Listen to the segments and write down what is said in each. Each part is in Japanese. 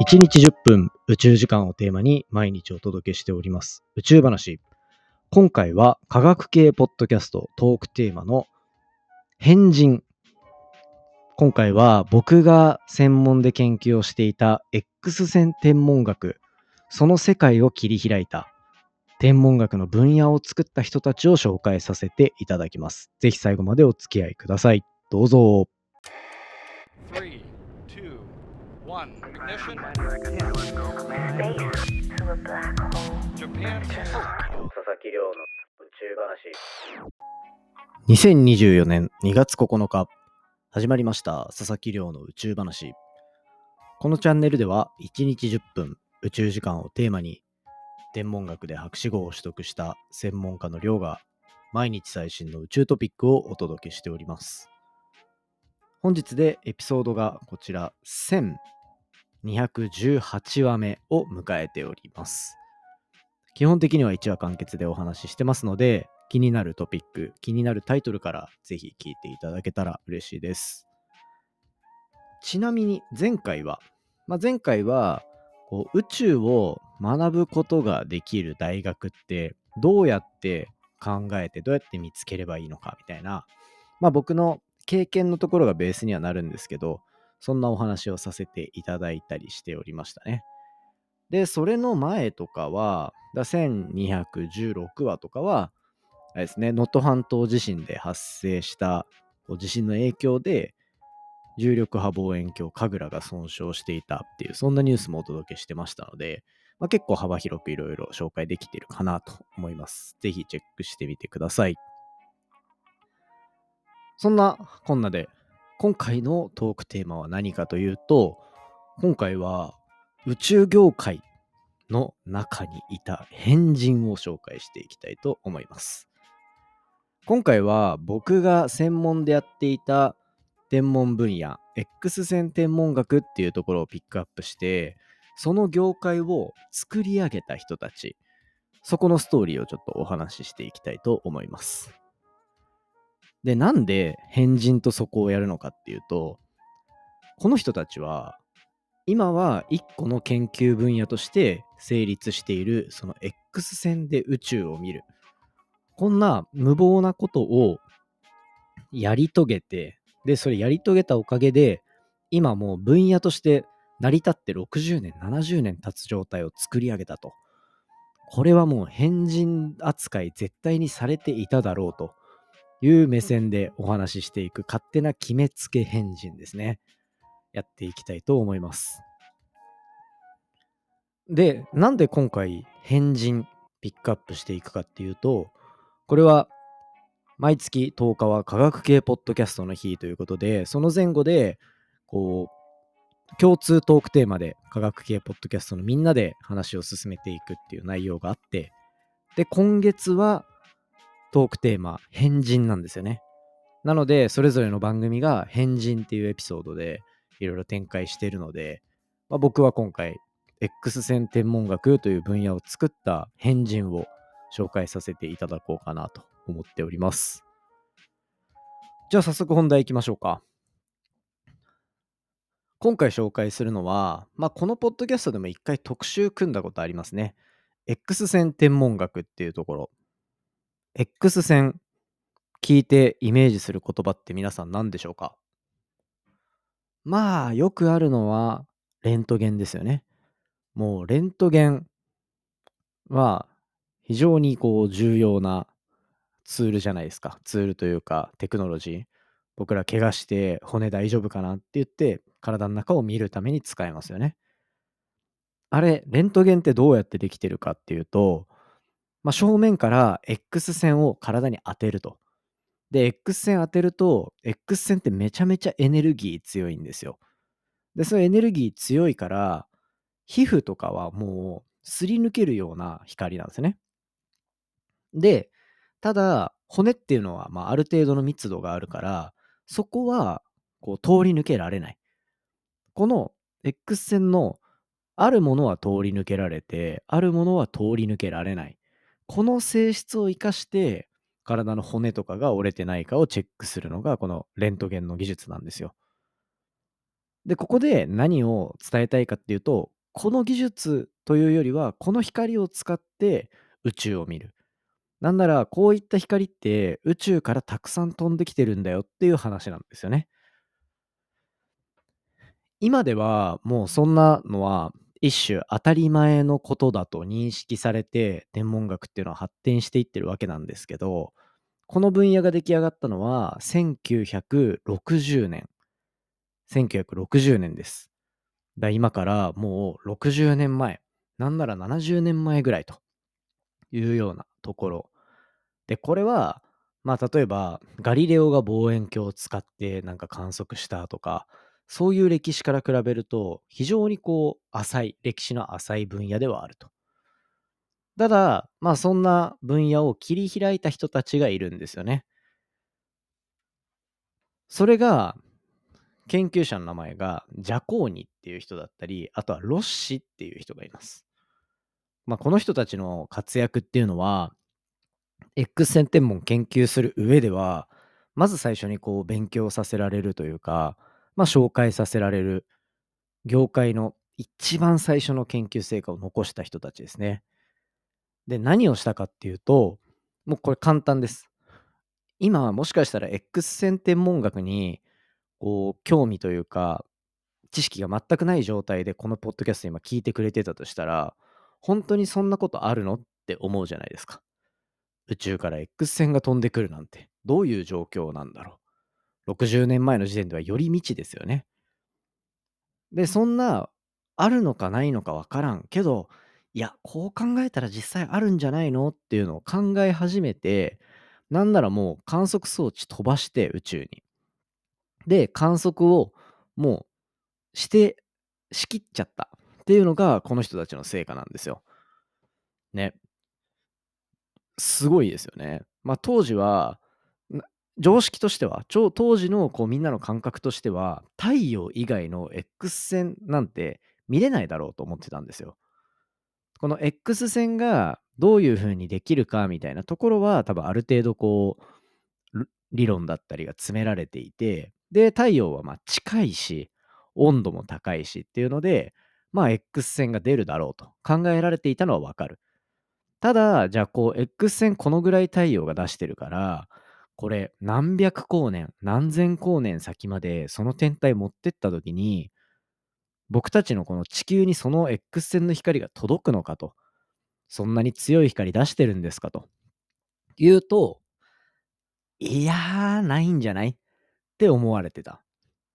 1日10分宇宙時間をテーマに毎日お届けしております宇宙話。今回は科学系ポッドキャストトークテーマの変人。今回は僕が専門で研究をしていた X 線天文学、その世界を切り開いた天文学の分野を作った人たちを紹介させていただきます。ぜひ最後までお付き合いください。どうぞ。Ignition. Japan. 佐々木亮の宇宙話。2024年2月9日、始まりました佐々木亮の宇宙話。このチャンネルでは1日10分宇宙時間をテーマに天文学で博士号を取得した専門家の亮が毎日最新の宇宙トピックをお届けしております。本日でエピソードがこちら1000 218話目を迎えております。基本的には1話完結でお話ししてますので、気になるトピック、気になるタイトルからぜひ聞いていただけたら嬉しいです。ちなみに前回は、まあ、前回はこう宇宙を学ぶことができる大学ってどうやって考えてどうやって見つければいいのかみたいな、まあ、僕の経験のところがベースにはなるんですけど、そんなお話をさせていただいたりしておりましたね。で、それの前とかは、だ1216話とかは、あれですね、能登半島地震で発生した地震の影響で、重力波望遠鏡神楽が損傷していたっていう、そんなニュースもお届けしてましたので、まあ、結構幅広くいろいろ紹介できてるかなと思います。ぜひチェックしてみてください。そんなこんなで、今回のトークテーマは何かというと、今回は宇宙業界の中にいた変人を紹介していきたいと思います。今回は僕が専門でやっていた天文分野 X 線天文学っていうところをピックアップしてその業界を作り上げた人たちそこのストーリーをちょっとお話ししていきたいと思います。で、なんで変人とそこをやるのかっていうとこの人たちは今は一個の研究分野として成立しているその X 線で宇宙を見る。こんな無謀なことをやり遂げてでそれやり遂げたおかげで今もう分野として成り立って60年70年経つ状態を作り上げたと。これはもう変人扱い絶対にされていただろうと。いう目線でお話ししていく勝手な決めつけ変人ですねやっていきたいと思います。で、なんで今回変人ピックアップしていくかっていうと、これは毎月10日は科学系ポッドキャストの日ということで、その前後で、こう、共通トークテーマで科学系ポッドキャストのみんなで話を進めていくっていう内容があって、で、今月はトークテーマ変人なんですよね。なので、それぞれの番組が変人っていうエピソードで、いろいろ展開しているので、まあ、僕は今回 X 線天文学という分野を作った変人を紹介させていただこうかなと思っております。じゃあ早速本題いきましょうか。今回紹介するのは、まあ、このポッドキャストでも一回特集組んだことありますね。X 線天文学っていうところ。X 線聞いてイメージする言葉って皆さん何でしょうか？まあ、よくあるのは、レントゲンですよね。もう、レントゲンは、非常にこう、重要なツールじゃないですか。ツールというか、テクノロジー。僕ら怪我して、骨大丈夫かなって言って、体の中を見るために使えますよね。あれ、レントゲンってどうやってできてるかっていうと、まあ、正面から X 線を体に当てると。で、X 線当てると、X 線ってめちゃめちゃエネルギー強いんですよ。で、そのエネルギー強いから、皮膚とかはもうすり抜けるような光なんですね。で、ただ、骨っていうのは、まあ、ある程度の密度があるから、そこは、こう、通り抜けられない。この X 線のあるものは通り抜けられて、あるものは通り抜けられない。この性質を生かして、体の骨とかが折れてないかをチェックするのが、このレントゲンの技術なんですよ。で、ここで何を伝えたいかっていうと、この技術というよりは、この光を使って宇宙を見る。なんなら、こういった光って宇宙からたくさん飛んできてるんだよっていう話なんですよね。今ではもうそんなのは一種当たり前のことだと認識されて天文学っていうのは発展していってるわけなんですけどこの分野が出来上がったのは1960年。1960年です。だ今からもう60年前。なんなら70年前ぐらいと。いうようなところ。でこれはまあ例えばガリレオが望遠鏡を使ってなんか観測したとかそういう歴史から比べると、非常にこう、浅い、歴史の浅い分野ではあると。ただ、まあそんな分野を切り開いた人たちがいるんですよね。それが、研究者の名前がジャコーニっていう人だったり、あとはロッシっていう人がいます。まあこの人たちの活躍っていうのは、X 線天文研究する上では、まず最初にこう勉強させられるというか、まあ、紹介させられる業界の一番最初の研究成果を残した人たちですね。で、何をしたかっていうと、もうこれ簡単です。今はもしかしたら X 線天文学にこう興味というか知識が全くない状態でこのポッドキャスト今聞いてくれてたとしたら本当にそんなことあるのって思うじゃないですか。宇宙から X 線が飛んでくるなんてどういう状況なんだろう。60年前の時点ではより未知ですよね。で、そんな、あるのかないのかわからんけど、いや、こう考えたら実際あるんじゃないのっていうのを考え始めて、なんならもう観測装置飛ばして宇宙に。で、観測をもうして仕切っちゃったっていうのがこの人たちの成果なんですよ。ね。すごいですよね。まあ当時は常識としては、当時のこうみんなの感覚としては、太陽以外の X 線なんて見れないだろうと思ってたんですよ。この X 線がどういう風にできるかみたいなところは多分ある程度こう理論だったりが詰められていてで太陽はま近いし温度も高いしっていうのでまあ X 線が出るだろうと考えられていたのはわかるただじゃあこう X 線このぐらい太陽が出してるからこれ何百光年、何千光年先までその天体持ってった時に、僕たちのこの地球にその X 線の光が届くのかと。そんなに強い光出してるんですかと。言うと、いやー、ないんじゃない？って思われてた。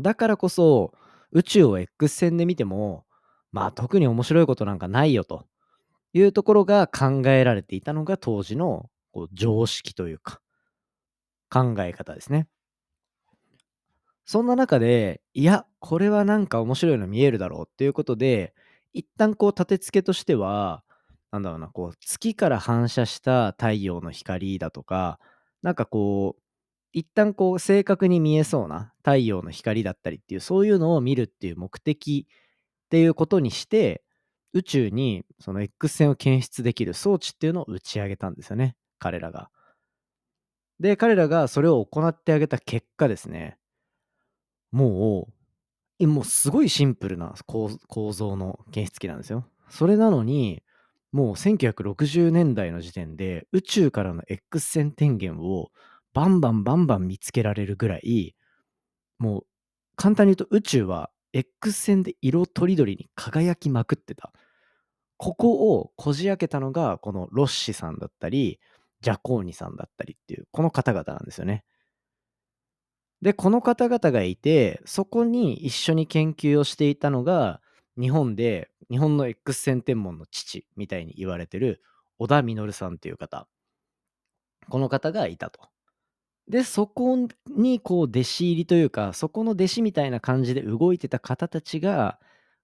だからこそ、宇宙を X 線で見ても、まあ特に面白いことなんかないよというところが考えられていたのが当時のこう常識というか、考え方ですね。そんな中で、いや、これはなんか面白いの見えるだろうっていうことで、一旦こう立て付けとしては、なんだろうな、こう月から反射した太陽の光だとか、なんかこう、一旦こう正確に見えそうな太陽の光だったりっていう、そういうのを見るっていう目的っていうことにして、宇宙にその X 線を検出できる装置っていうのを打ち上げたんですよね、彼らが。で、彼らがそれを行ってあげた結果ですね、もう、もうすごいシンプルな構造の検出器なんですよ。それなのに、もう1960年代の時点で宇宙からの X 線天元をバンバンバンバン見つけられるぐらい、もう簡単に言うと宇宙は X 線で色とりどりに輝きまくってた。ここをこじ開けたのがこのロッシさんだったり、ジャコーニさんだったりっていう、この方々なんですよね。で、この方々がいて、そこに一緒に研究をしていたのが、日本で、日本の X 線天文の父みたいに言われてる小田稔さんっていう方。この方がいたと。で、そこにこう弟子入りというか、そこの弟子みたいな感じで動いてた方たちが、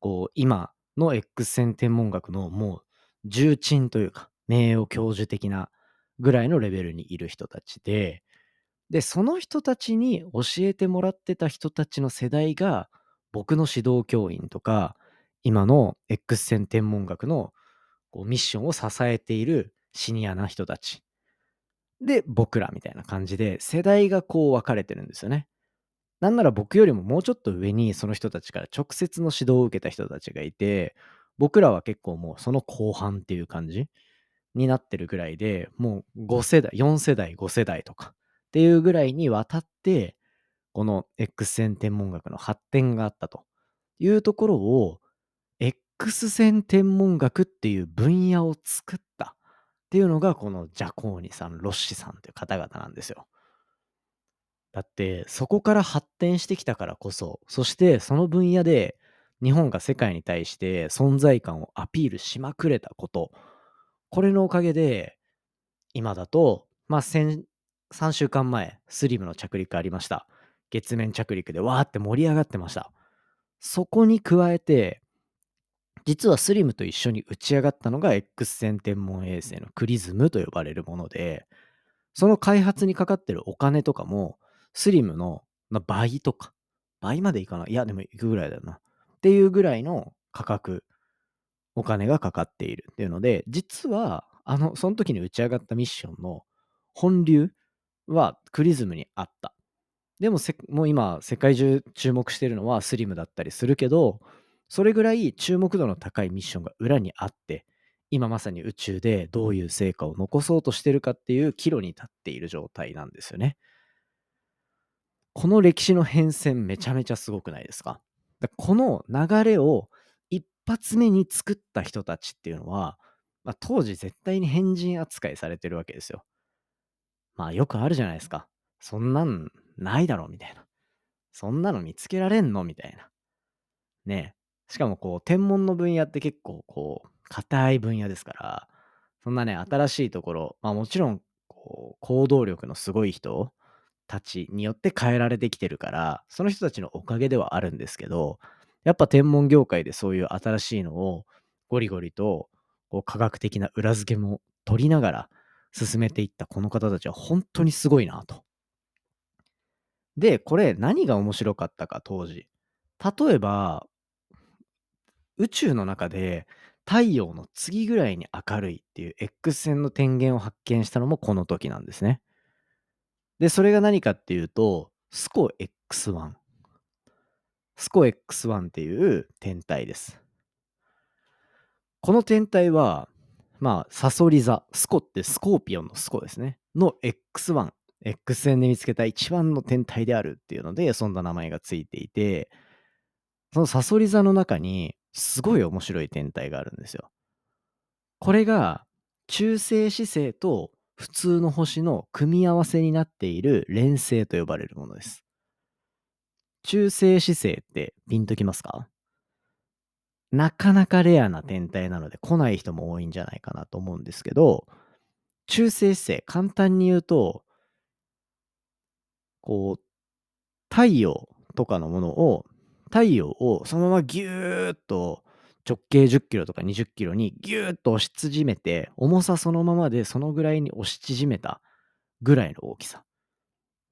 こう今の X 線天文学のもう重鎮というか、名誉教授的なぐらいのレベルにいる人たちで、で、その人たちに教えてもらってた人たちの世代が、僕の指導教員とか、今の X 線天文学のこうミッションを支えているシニアな人たち。で、僕らみたいな感じで、世代がこう分かれてるんですよね。なんなら僕よりももうちょっと上にその人たちから直接の指導を受けた人たちがいて、僕らは結構もうその後半っていう感じになってるぐらいで、もう5世代、4世代、5世代とかっていうぐらいにわたって、この X 線天文学の発展があったというところを、X 線天文学っていう分野を作ったっていうのが、このジャコーニさん、ロッシさんという方々なんですよ。だって、そこから発展してきたからこそ、そしてその分野で日本が世界に対して存在感をアピールしまくれたこと、これのおかげで、今だと、まあ、先、3週間前、スリムの着陸ありました。月面着陸でわーって盛り上がってました。そこに加えて、実はスリムと一緒に打ち上がったのが X 線天文衛星のクリズムと呼ばれるもので、その開発にかかってるお金とかも、スリムの倍とか、倍までいかない。いや、でも行くぐらいだよな。っていうぐらいの価格、お金がかかっているっていうので、実は、あの、その時に打ち上がったミッションの本流はクリズムにあった。でももう今、世界中注目してるのはスリムだったりするけど、それぐらい注目度の高いミッションが裏にあって、今まさに宇宙でどういう成果を残そうとしてるかっていう岐路に立っている状態なんですよね。この歴史の変遷めちゃめちゃすごくないですか？この流れを発目に作った人たちっていうのは、まあ、当時絶対に変人扱いされてるわけですよ。まあよくあるじゃないですか。そんなんないだろみたいな。そんなの見つけられんのみたいな。ねえ。しかもこう天文の分野って結構こう硬い分野ですから、そんなね新しいところ、まあもちろんこう行動力のすごい人たちによって変えられてきてるから、その人たちのおかげではあるんですけど、やっぱ天文業界でそういう新しいのをゴリゴリとこう科学的な裏付けも取りながら進めていったこの方たちは本当にすごいなと。で、これ何が面白かったか当時。例えば、宇宙の中で太陽の次ぐらいに明るいっていう X 線の天元を発見したのもこの時なんですね。で、それが何かっていうと、スコ X1。スコ X1 っていう天体です。この天体は、まあ、サソリ座、スコってスコーピオンのスコですね。の X1、X 線で見つけた一番の天体であるっていうので、そんな名前がついていて、そのサソリ座の中にすごい面白い天体があるんですよ。これが中性子星と普通の星の組み合わせになっている連星と呼ばれるものです。中性子星ってピンときますか？なかなかレアな天体なので来ない人も多いんじゃないかなと思うんですけど、中性子星、簡単に言うと、こう、太陽とかのものを、太陽をそのままギューッと直径10キロとか20キロにギューッと押し縮めて、重さそのままでそのぐらいに押し縮めたぐらいの大きさ。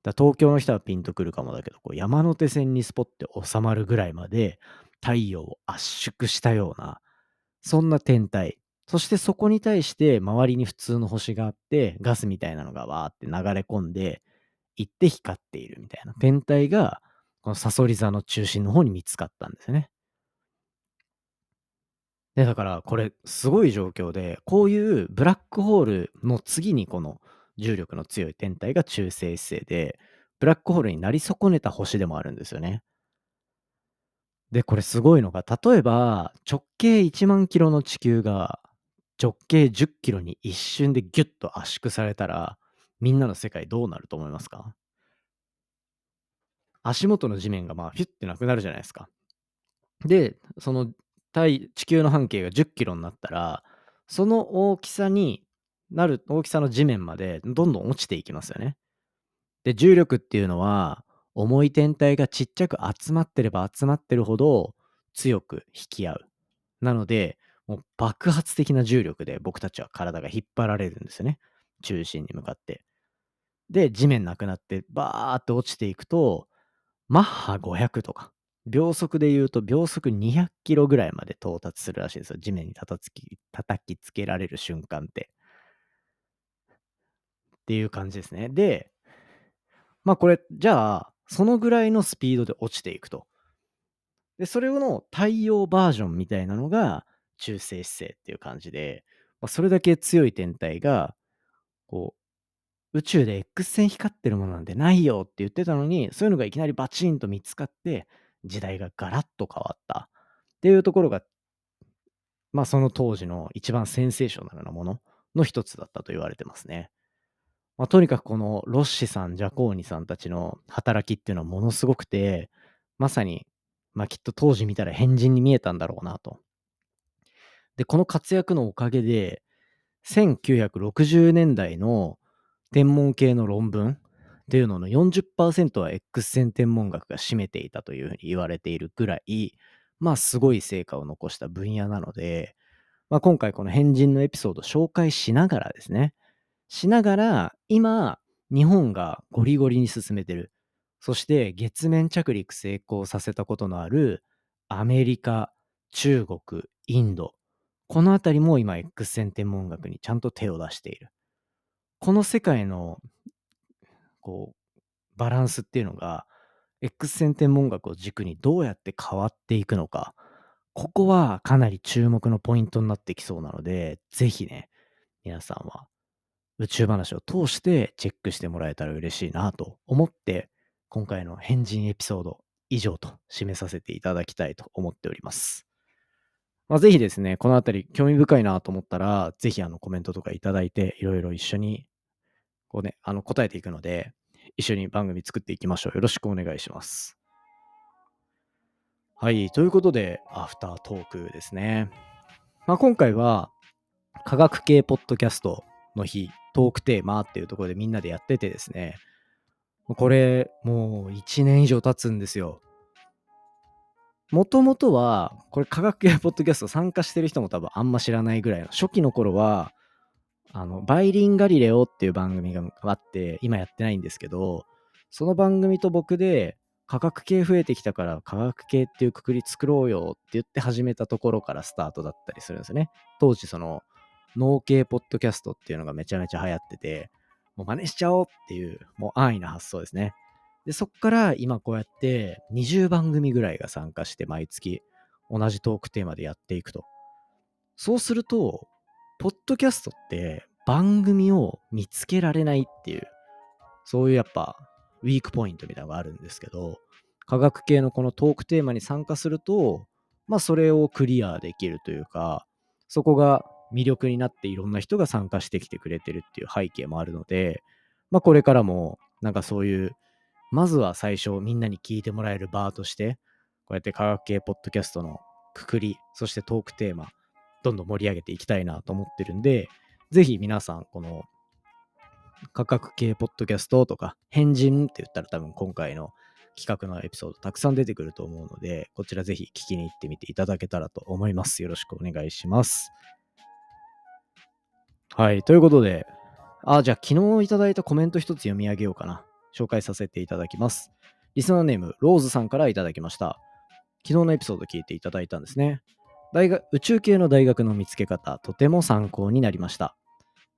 だ東京の人はピンとくるかもだけど、こう山手線にスポッて収まるぐらいまで太陽を圧縮したような、そんな天体。そしてそこに対して周りに普通の星があって、ガスみたいなのがわーって流れ込んで、行って光っているみたいな天体が、このサソリ座の中心の方に見つかったんですね。で、だからこれすごい状況で、こういうブラックホールの次にこの重力の強い天体が中性子星で、ブラックホールになり損ねた星でもあるんですよね。で、これすごいのが、例えば直径1万キロの地球が直径10キロに一瞬でギュッと圧縮されたら、みんなの世界どうなると思いますか？足元の地面がまあフィュッてなくなるじゃないですか。で、その対地球の半径が10キロになったら、その大きさになる、大きさの地面までどんどん落ちていきますよね。で、重力っていうのは、重い天体がちっちゃく集まってれば集まってるほど強く引き合う。なので、もう爆発的な重力で僕たちは体が引っ張られるんですよね。中心に向かって。で、地面なくなってバーって落ちていくと、マッハ500とか、秒速で言うと秒速200キロぐらいまで到達するらしいんですよ。地面に叩きつけられる瞬間って。っていう感じですね。で、まあこれ、じゃあ、そのぐらいのスピードで落ちていくと。で、それの対応バージョンみたいなのが中性子星っていう感じで、まあ、それだけ強い天体が、こう、宇宙で X 線光ってるものなんてないよって言ってたのに、そういうのがいきなりバチンと見つかって、時代がガラッと変わったっていうところが、まあその当時の一番センセーショナルなものの一つだったと言われてますね。まあ、とにかくこのロッシさん、ジャコーニさんたちの働きっていうのはものすごくて、まさに、まあきっと当時見たら変人に見えたんだろうなと。で、この活躍のおかげで、1960年代の天文系の論文っていうのの40%は X 線天文学が占めていたというふうに言われているぐらい、まあすごい成果を残した分野なので、まあ、今回この変人のエピソードを紹介しながらですね、しながら、今、日本がゴリゴリに進めてる。そして月面着陸成功させたことのあるアメリカ、中国、インド。このあたりも今 X 線天文学にちゃんと手を出している。この世界のこうバランスっていうのが X 線天文学を軸にどうやって変わっていくのか。ここはかなり注目のポイントになってきそうなので、ぜひね、皆さんは宇宙話を通してチェックしてもらえたら嬉しいなと思って、今回の変人エピソード以上と締めさせていただきたいと思っております。まあ、ぜひですね、このあたり興味深いなと思ったら、ぜひあのコメントとかいただいて、いろいろ一緒にこうね、あの答えていくので、一緒に番組作っていきましょう。よろしくお願いします。はい、ということで、アフタートークですね。まあ、今回は、科学系ポッドキャストの日トークテーマっていうところでみんなでやっててですね、これもう1年以上経つんですよ。もともとは、これ科学系ポッドキャスト参加してる人も多分あんま知らないぐらいの、初期の頃は、あの、バイリンガリレオっていう番組があって、今やってないんですけど、その番組と僕で、科学系増えてきたから科学系っていうくくり作ろうよって言って始めたところからスタートだったりするんですよね。当時その農系ポッドキャストっていうのがめちゃめちゃ流行ってて、もう真似しちゃおうっていう、もう安易な発想ですね。で、そっから今こうやって20番組ぐらいが参加して毎月同じトークテーマでやっていくと。そうすると、ポッドキャストって番組を見つけられないっていう、そういうやっぱウィークポイントみたいなのがあるんですけど、科学系のこのトークテーマに参加すると、まあそれをクリアできるというか、そこが魅力になっていろんな人が参加してきてくれてるっていう背景もあるので、まあ、これからもなんかそういうまずは最初みんなに聞いてもらえる場としてこうやって科学系ポッドキャストのくくりそしてトークテーマどんどん盛り上げていきたいなと思ってるんでぜひ皆さんこの科学系ポッドキャストとか変人って言ったら多分今回の企画のエピソードたくさん出てくると思うのでこちらぜひ聞きに行ってみていただけたらと思います。よろしくお願いします。はい。ということで、あ、じゃあ昨日いただいたコメント一つ読み上げようかな。紹介させていただきます。リスナーネーム、ローズさんからいただきました。昨日のエピソード聞いていただいたんですね。大学宇宙系の大学の見つけ方、とても参考になりました。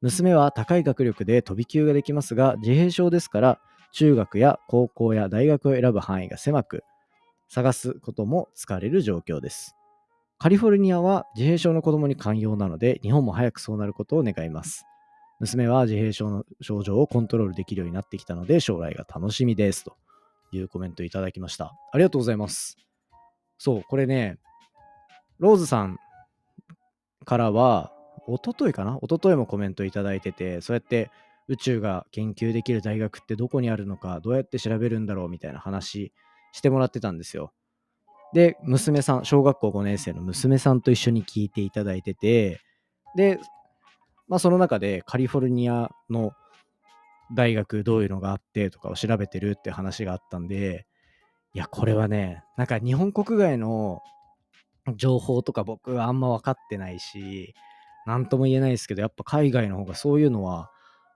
娘は高い学力で飛び級ができますが、自閉症ですから、中学や高校や大学を選ぶ範囲が狭く、探すことも疲れる状況です。カリフォルニアは自閉症の子供に寛容なので、日本も早くそうなることを願います。娘は自閉症の症状をコントロールできるようになってきたので、将来が楽しみです。というコメントいただきました。ありがとうございます。そう、これね、ローズさんからは、おとといかな？おとといもコメントいただいてて、そうやって宇宙が研究できる大学ってどこにあるのか、どうやって調べるんだろうみたいな話してもらってたんですよ。で、娘さん、小学校5年生の娘さんと一緒に聞いていただいてて、で、まあその中でカリフォルニアの大学どういうのがあってとかを調べてるって話があったんで、いや、これはね、なんか日本国外の情報とか僕はあんま分かってないし、なんとも言えないですけど、やっぱ海外の方がそういうのは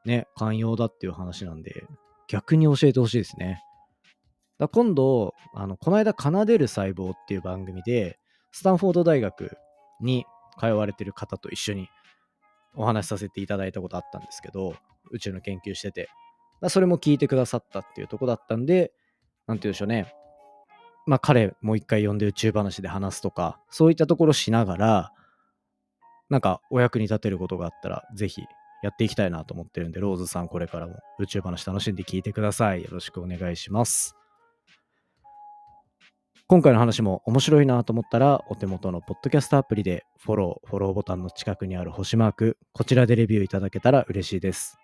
ね、寛容だっていう話なんで、逆に教えてほしいですね。だ今度、あの、この間、奏でる細胞っていう番組で、スタンフォード大学に通われてる方と一緒にお話しさせていただいたことあったんですけど、宇宙の研究してて、だそれも聞いてくださったっていうとこだったんで、なんて言うんでしょうね。まあ彼もう一回呼んで宇宙話で話すとか、そういったところしながら、なんかお役に立てることがあったら、ぜひやっていきたいなと思ってるんで、ローズさんこれからも宇宙話楽しんで聞いてください。よろしくお願いします。今回の話も面白いなと思ったら、お手元のポッドキャストアプリでフォロー、フォローボタンの近くにある星マーク、こちらでレビューいただけたら嬉しいです。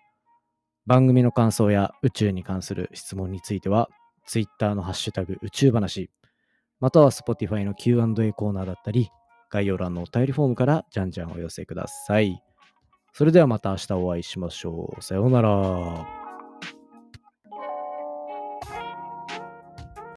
番組の感想や宇宙に関する質問については、Twitter のハッシュタグ宇宙話、または Spotify の Q&A コーナーだったり、概要欄のお便りフォームからじゃんじゃんお寄せください。それではまた明日お会いしましょう。さようなら。